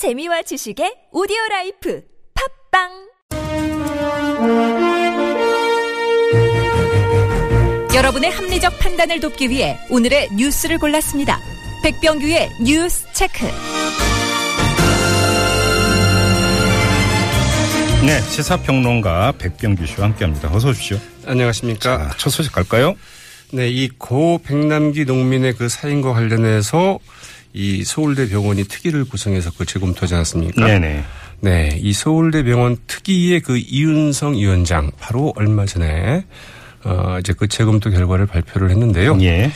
재미와 지식의 오디오 라이프 팟빵 여러분의 합리적 판단을 돕기 위해 오늘의 뉴스를 골랐습니다. 백병규의 뉴스 체크. 네, 시사평론가 백병규 씨와 함께합니다. 어서 오십시오. 안녕하십니까. 자, 첫 소식 갈까요? 네, 이 고 백남기 농민의 그 사인과 관련해서 이 서울대 병원이 특위를 구성해서 그 재검토하지 않았습니까? 네네. 네, 이 서울대 병원 특위의 그 이윤성 위원장 바로 얼마 전에 어 이제 그 재검토 결과를 발표를 했는데요. 예.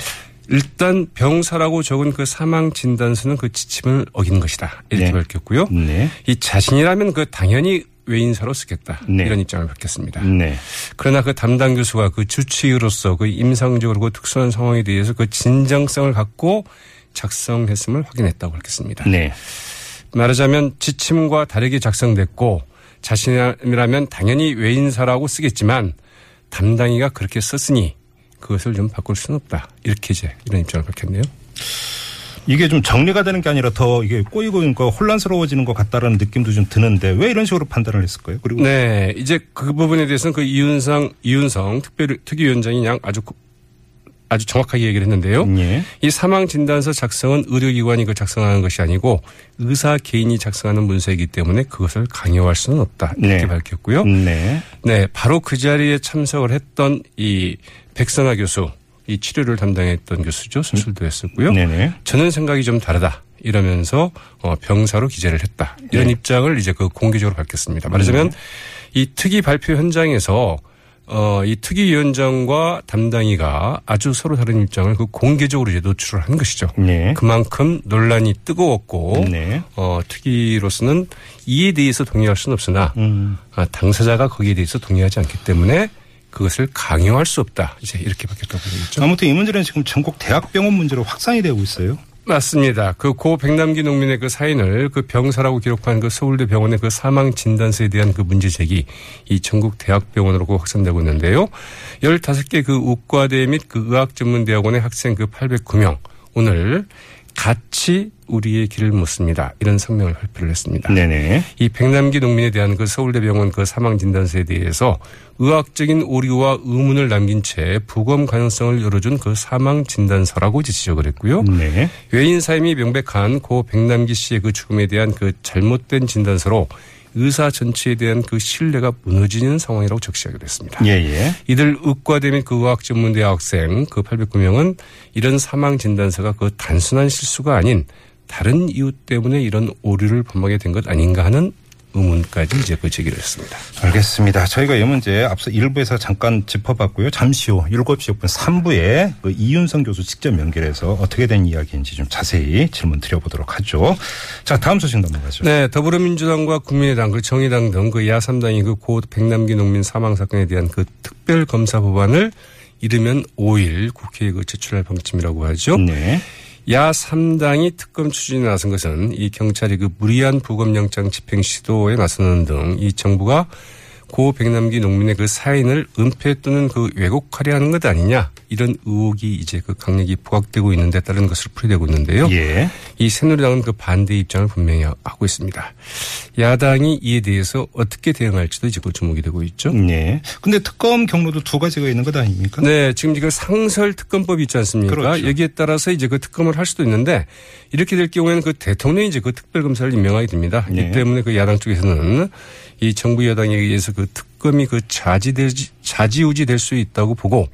일단 병사라고 적은 그 사망 진단서는 그 지침을 어긴 것이다 이렇게 네. 밝혔고요. 네. 이 자신이라면 그 당연히 외인사로 쓰겠다 네. 이런 입장을 밝혔습니다. 네. 그러나 그 담당 교수가 그 주치의로서 그 임상적으로 그 특수한 상황에 대해서 그 진정성을 갖고 작성했음을 확인했다고 밝혔습니다. 네. 말하자면 지침과 다르게 작성됐고 자신이라면 당연히 외인사라고 쓰겠지만 담당이가 그렇게 썼으니 그것을 좀 바꿀 수는 없다. 이렇게 이제 이런 입장을 밝혔네요. 이게 좀 정리가 되는 게 아니라 더 이게 꼬이고 있고 혼란스러워지는 것 같다라는 느낌도 좀 드는데 왜 이런 식으로 판단을 했을까요? 그리고 네, 이제 그 부분에 대해서는 그 이윤상 이윤성 특별 특위위원장이 그냥 아주 아주 정확하게 얘기를 했는데요. 예. 이 사망 진단서 작성은 의료기관이 그 작성하는 것이 아니고 의사 개인이 작성하는 문서이기 때문에 그것을 강요할 수는 없다 이렇게 네. 밝혔고요. 네. 네, 바로 그 자리에 참석을 했던 이 백선아 교수, 이 치료를 담당했던 교수죠. 수술도 했었고요. 네네. 저는 생각이 좀 다르다. 이러면서 어, 병사로 기재를 했다. 이런 네. 입장을 이제 그 공개적으로 밝혔습니다. 말하자면 이 특위 발표 현장에서 어, 이 특위위원장과 담당이가 아주 서로 다른 입장을 그 공개적으로 이제 노출을 한 것이죠. 네. 그만큼 논란이 뜨거웠고 네. 어, 특위로서는 이에 대해서 동의할 수는 없으나 음. 아, 당사자가 거기에 대해서 동의하지 않기 때문에 그것을 강요할 수 없다. 이제 이렇게 바뀌었다고 되겠죠. 아무튼 이 문제는 지금 전국 대학병원 문제로 확산이 되고 있어요. 맞습니다. 그 고 백남기 농민의 그 사인을 그 병사라고 기록한 그 서울대 병원의 그 사망 진단서에 대한 그 문제 제기 이 전국 대학병원으로 그 확산되고 있는데요. 15개 그 의과대 및 그 의학 전문 대학원의 학생 그 809명 오늘 같이 우리의 길을 묻습니다. 이런 성명을 발표를 했습니다. 네네. 이 백남기 농민에 대한 그 서울대병원 그 사망 진단서에 대해서 의학적인 오류와 의문을 남긴 채 부검 가능성을 열어준 그 사망 진단서라고 지적을 했고요. 네. 외인 사임이 명백한 고 백남기 씨의 그 죽음에 대한 그 잘못된 진단서로 의사 전체에 대한 그 신뢰가 무너지는 상황이라고 적시하기도 했습니다. 예예. 이들 의과대 및 그 의학 전문 대 학생 그 809명은 이런 사망 진단서가 그 단순한 실수가 아닌 다른 이유 때문에 이런 오류를 범하게 된 것 아닌가 하는 의문까지 이제 그 제기를 했습니다. 알겠습니다. 저희가 이 문제 앞서 1부에서 잠깐 짚어봤고요. 잠시 후 7시 6분 3부에 그 이윤성 교수 직접 연결해서 어떻게 된 이야기인지 좀 자세히 질문 드려보도록 하죠. 자, 다음 소식 넘어가죠. 네, 더불어민주당과 국민의당, 그 정의당 등 그 야삼당이 그 고 백남기 농민 사망 사건에 대한 그 특별 검사 법안을 이르면 5일 국회에 그 제출할 방침이라고 하죠. 네. 야 3당이 특검 추진에 나선 것은 이 경찰이 그 무리한 부검영장 집행 시도에 나서는 등 이 정부가 고 백남기 농민의 그 사인을 은폐 또는 그 왜곡하려 하는 것 아니냐 이런 의혹이 이제 그 강력히 부각되고 있는 데 따른 것으로 풀이되고 있는데요. 예. 이 새누리당은 그 반대 입장을 분명히 하고 있습니다. 야당이 이에 대해서 어떻게 대응할지도 이제 그 주목이 되고 있죠. 네. 근데 특검 경로도 두 가지가 있는 것 아닙니까? 네, 지금 이거 상설 특검법이 있지 않습니까? 그렇죠. 여기에 따라서 이제 그 특검을 할 수도 있는데 이렇게 될 경우에는 그 대통령이 이제 그 특별검사를 임명하게 됩니다. 네. 이 때문에 그 야당 쪽에서는 이 정부 여당에 의해서 그 특검이 그 자지되지, 자지우지 될 수 있다고 보고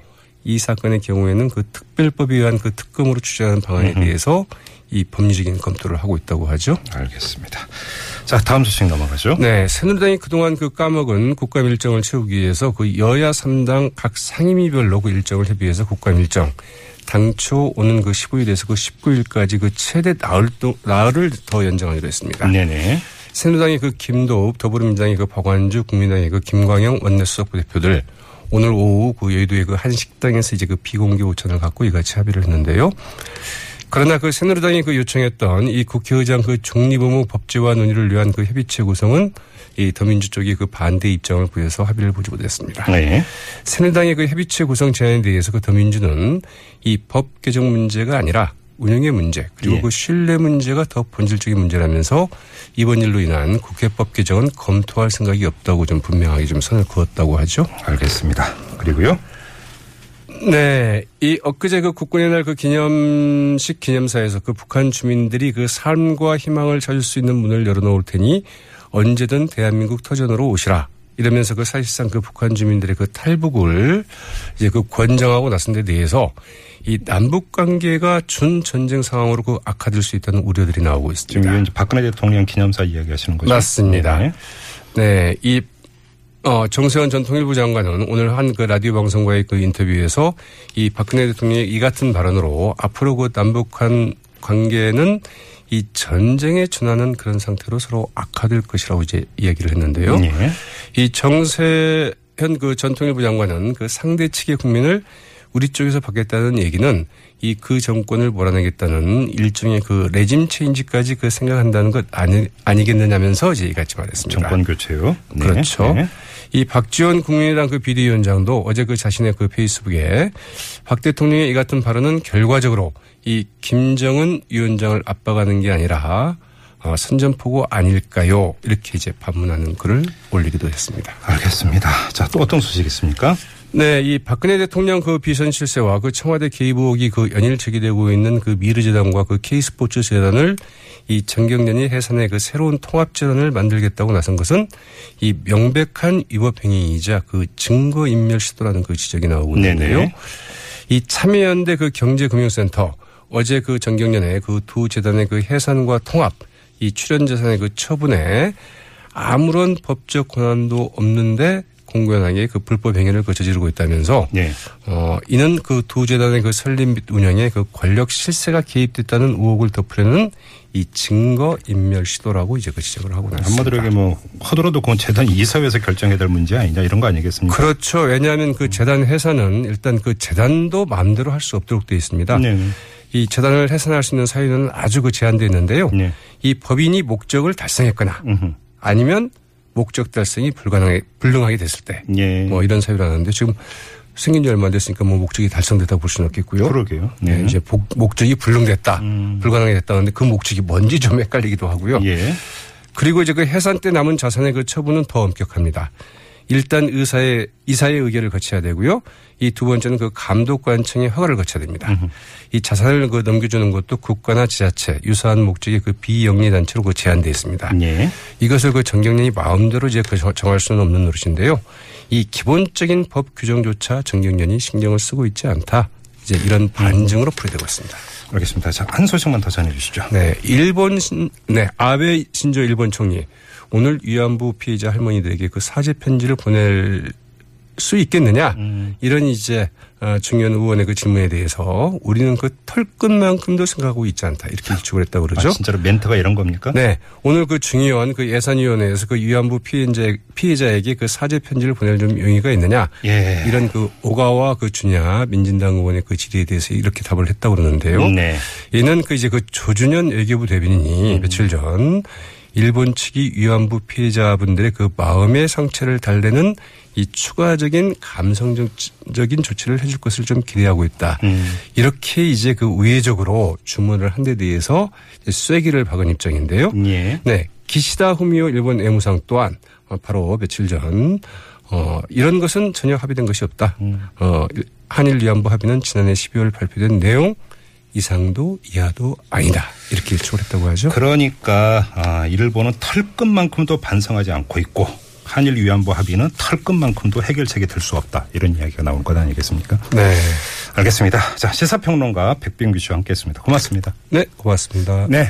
이 사건의 경우에는 그 특별법에 의한 그 특검으로 추진하는 방안에 대해서 이 법리적인 검토를 하고 있다고 하죠. 알겠습니다. 자, 다음 소식 넘어가죠. 네, 새누리당이 그동안 그 까먹은 국감 일정을 채우기 위해서 그 여야 3당 각 상임위별로 그 일정을 협의해서 국감 일정 당초 오는 그 15일에서 그 19일까지 그 최대 나흘 동, 나흘을 더 연장하기로 했습니다. 네네. 새누리당의 그 김도읍, 더불어민주당의 그 박완주, 국민당의 그 김광영 원내수석부 대표들 오늘 오후 그 여의도의 그 한 식당에서 이제 그 비공개 오찬을 갖고 이같이 합의를 했는데요. 그러나 그 새누리당이 그 요청했던 이 국회의장 그 중립의무 법제화 논의를 위한 그 협의체 구성은 이 더민주 쪽이 그 반대 입장을 보여서 합의를 보지 못했습니다. 네. 새누리당의 그 협의체 구성 제안에 대해서 그 더민주는 이 법 개정 문제가 아니라 운영의 문제 그리고 예. 그 신뢰 문제가 더 본질적인 문제라면서 이번 일로 인한 국회법 개정은 검토할 생각이 없다고 좀 분명하게 좀 선을 그었다고 하죠. 알겠습니다. 그리고요. 네. 이 엊그제 그 국군의 날 그 기념식 기념사에서 그 북한 주민들이 그 삶과 희망을 찾을 수 있는 문을 열어놓을 테니 언제든 대한민국 터전으로 오시라. 이러면서 그 사실상 그 북한 주민들의 그 탈북을 이제 그 권장하고 나선 데 대해서 이 남북 관계가 준 전쟁 상황으로 그 악화될 수 있다는 우려들이 나오고 지금 있습니다. 이게 이제 박근혜 대통령 기념사 이야기하시는 거죠? 맞습니다. 네. 네, 이 어, 정세현 전 통일부 장관은 오늘 한 그 라디오 방송과의 그 인터뷰에서 이 박근혜 대통령의 이 같은 발언으로 앞으로 그 남북한 관계는 이 전쟁에 준하는 그런 상태로 서로 악화될 것이라고 이제 이야기를 했는데요. 예. 이 정세현 그 전 통일부 장관은 그 상대 측의 국민을 우리 쪽에서 받겠다는 얘기는 이 그 정권을 몰아내겠다는 일종의 그 레짐 체인지까지 그 생각한다는 것 아니, 아니겠느냐면서 이제 이같이 말했습니다. 정권 교체요. 네. 그렇죠. 네. 이 박지원 국민의당 그 비대위원장도 어제 그 자신의 그 페이스북에 박 대통령의 이 같은 발언은 결과적으로 이 김정은 위원장을 압박하는 게 아니라 어, 선전포고 아닐까요? 이렇게 이제 반문하는 글을 올리기도 했습니다. 알겠습니다. 자, 또 어떤 소식 있습니까? 네, 이 박근혜 대통령 그 비선 실세와 그 청와대 개입 의혹이 그 연일 제기되고 있는 그 미르재단과 그 K스포츠 재단을 이 정경련이 해산의 그 새로운 통합재단을 만들겠다고 나선 것은 이 명백한 위법 행위이자 그 증거인멸 시도라는 그 지적이 나오고 있는데요. 이 참여연대 그 경제금융센터 어제 그 정경련의 그 두 재단의 그 해산과 통합 이 출연 재산의 그 처분에 아무런 법적 권한도 없는데 공고연하게 그 불법 행위를 그 저지르고 있다면서 네. 어 이는 그 두 재단의 그 설립 및 운영에 그 권력 실세가 개입됐다는 의혹을 덮으려는 이 증거 인멸 시도라고 이제 그 지적을 하고 나습니다 한마디로 얘기 뭐 하더라도 그건 재단 이사회에서 결정해야 될 문제 아니냐 이런 거 아니겠습니까? 그렇죠. 왜냐하면 그 재단 해산은 일단 그 재단도 마음대로 할 수 없도록 되어 있습니다. 네. 네. 이 재단을 해산할 수 있는 사유는 아주 그 제한되어 있는데요. 네. 이 법인이 목적을 달성했거나 음흠. 아니면 목적 달성이 불가능하게 불능하게 됐을 때뭐 예. 이런 사유라는데 지금 생긴 지 얼마 안 됐으니까 뭐 목적이 달성됐다고 볼 수는 없겠고요. 그러게요. 네, 네. 이제 복- 목적이 불능됐다, 음. 불가능하게 됐다는데 그 목적이 뭔지 좀 헷갈리기도 하고요. 예. 그리고 이제 그 해산 때 남은 자산의 그 처분은 더 엄격합니다. 일단 의사의 이사의 의결을 거쳐야 되고요. 이 두 번째는 그 감독관청의 허가를 거쳐야 됩니다. 이 자산을 그 넘겨주는 것도 국가나 지자체 유사한 목적의 그 비영리 단체로 그 제한돼 있습니다. 예. 이것을 그 정경련이 마음대로 이제 그 정- 정할 수는 없는 노릇인데요. 이 기본적인 법 규정조차 정경련이 신경을 쓰고 있지 않다. 이제 이런 반증으로 풀이되고 있습니다. 알겠습니다. 자, 한 소식만 더 전해 주시죠. 네, 일본 신, 네, 아베 신조 일본 총리 오늘 위안부 피해자 할머니들에게 그 사죄 편지를 보낼 수 있겠느냐 이런 이제 어, 중요한 의원의 그 질문에 대해서 우리는 그 털끝만큼도 생각하고 있지 않다 이렇게 일축을 했다고 아, 그러죠. 진짜로 멘트가 이런 겁니까? 네, 오늘 그 중의원 그 예산위원회에서 그 위안부 피해자 피해자에게 그 사죄 편지를 보낼 좀 용의가 있느냐 예. 이런 그 오가와 그 주냐 민진당 의원의 그 질의에 대해서 이렇게 답을 했다고 그러는데요. 네. 이는 그 이제 그 조준현 외교부 대변인이 음. 며칠 전 일본 측이 위안부 피해자분들의 그 마음의 상처를 달래는 이 추가적인 감성적인 조치를 해줄 것을 좀 기대하고 있다. 음. 이렇게 이제 그 우회적으로 주문을 한 데 대해서 쐐기를 박은 입장인데요. 예. 네. 기시다 후미오 일본 외무상 또한 어, 바로 며칠 전 어, 이런 것은 전혀 합의된 것이 없다. 음. 어, 한일 위안부 합의는 지난해 12월 발표된 내용 이상도 이하도 아니다. 이렇게 일축을 했다고 하죠. 그러니까 아, 일본은 털끝만큼도 반성하지 않고 있고 한일 위안부 합의는 털끝만큼도 해결책이 될 수 없다. 이런 이야기가 나온 것 아니겠습니까? 네. 알겠습니다. 자, 시사평론가 백병규 씨와 함께했습니다. 고맙습니다. 네, 고맙습니다. 네.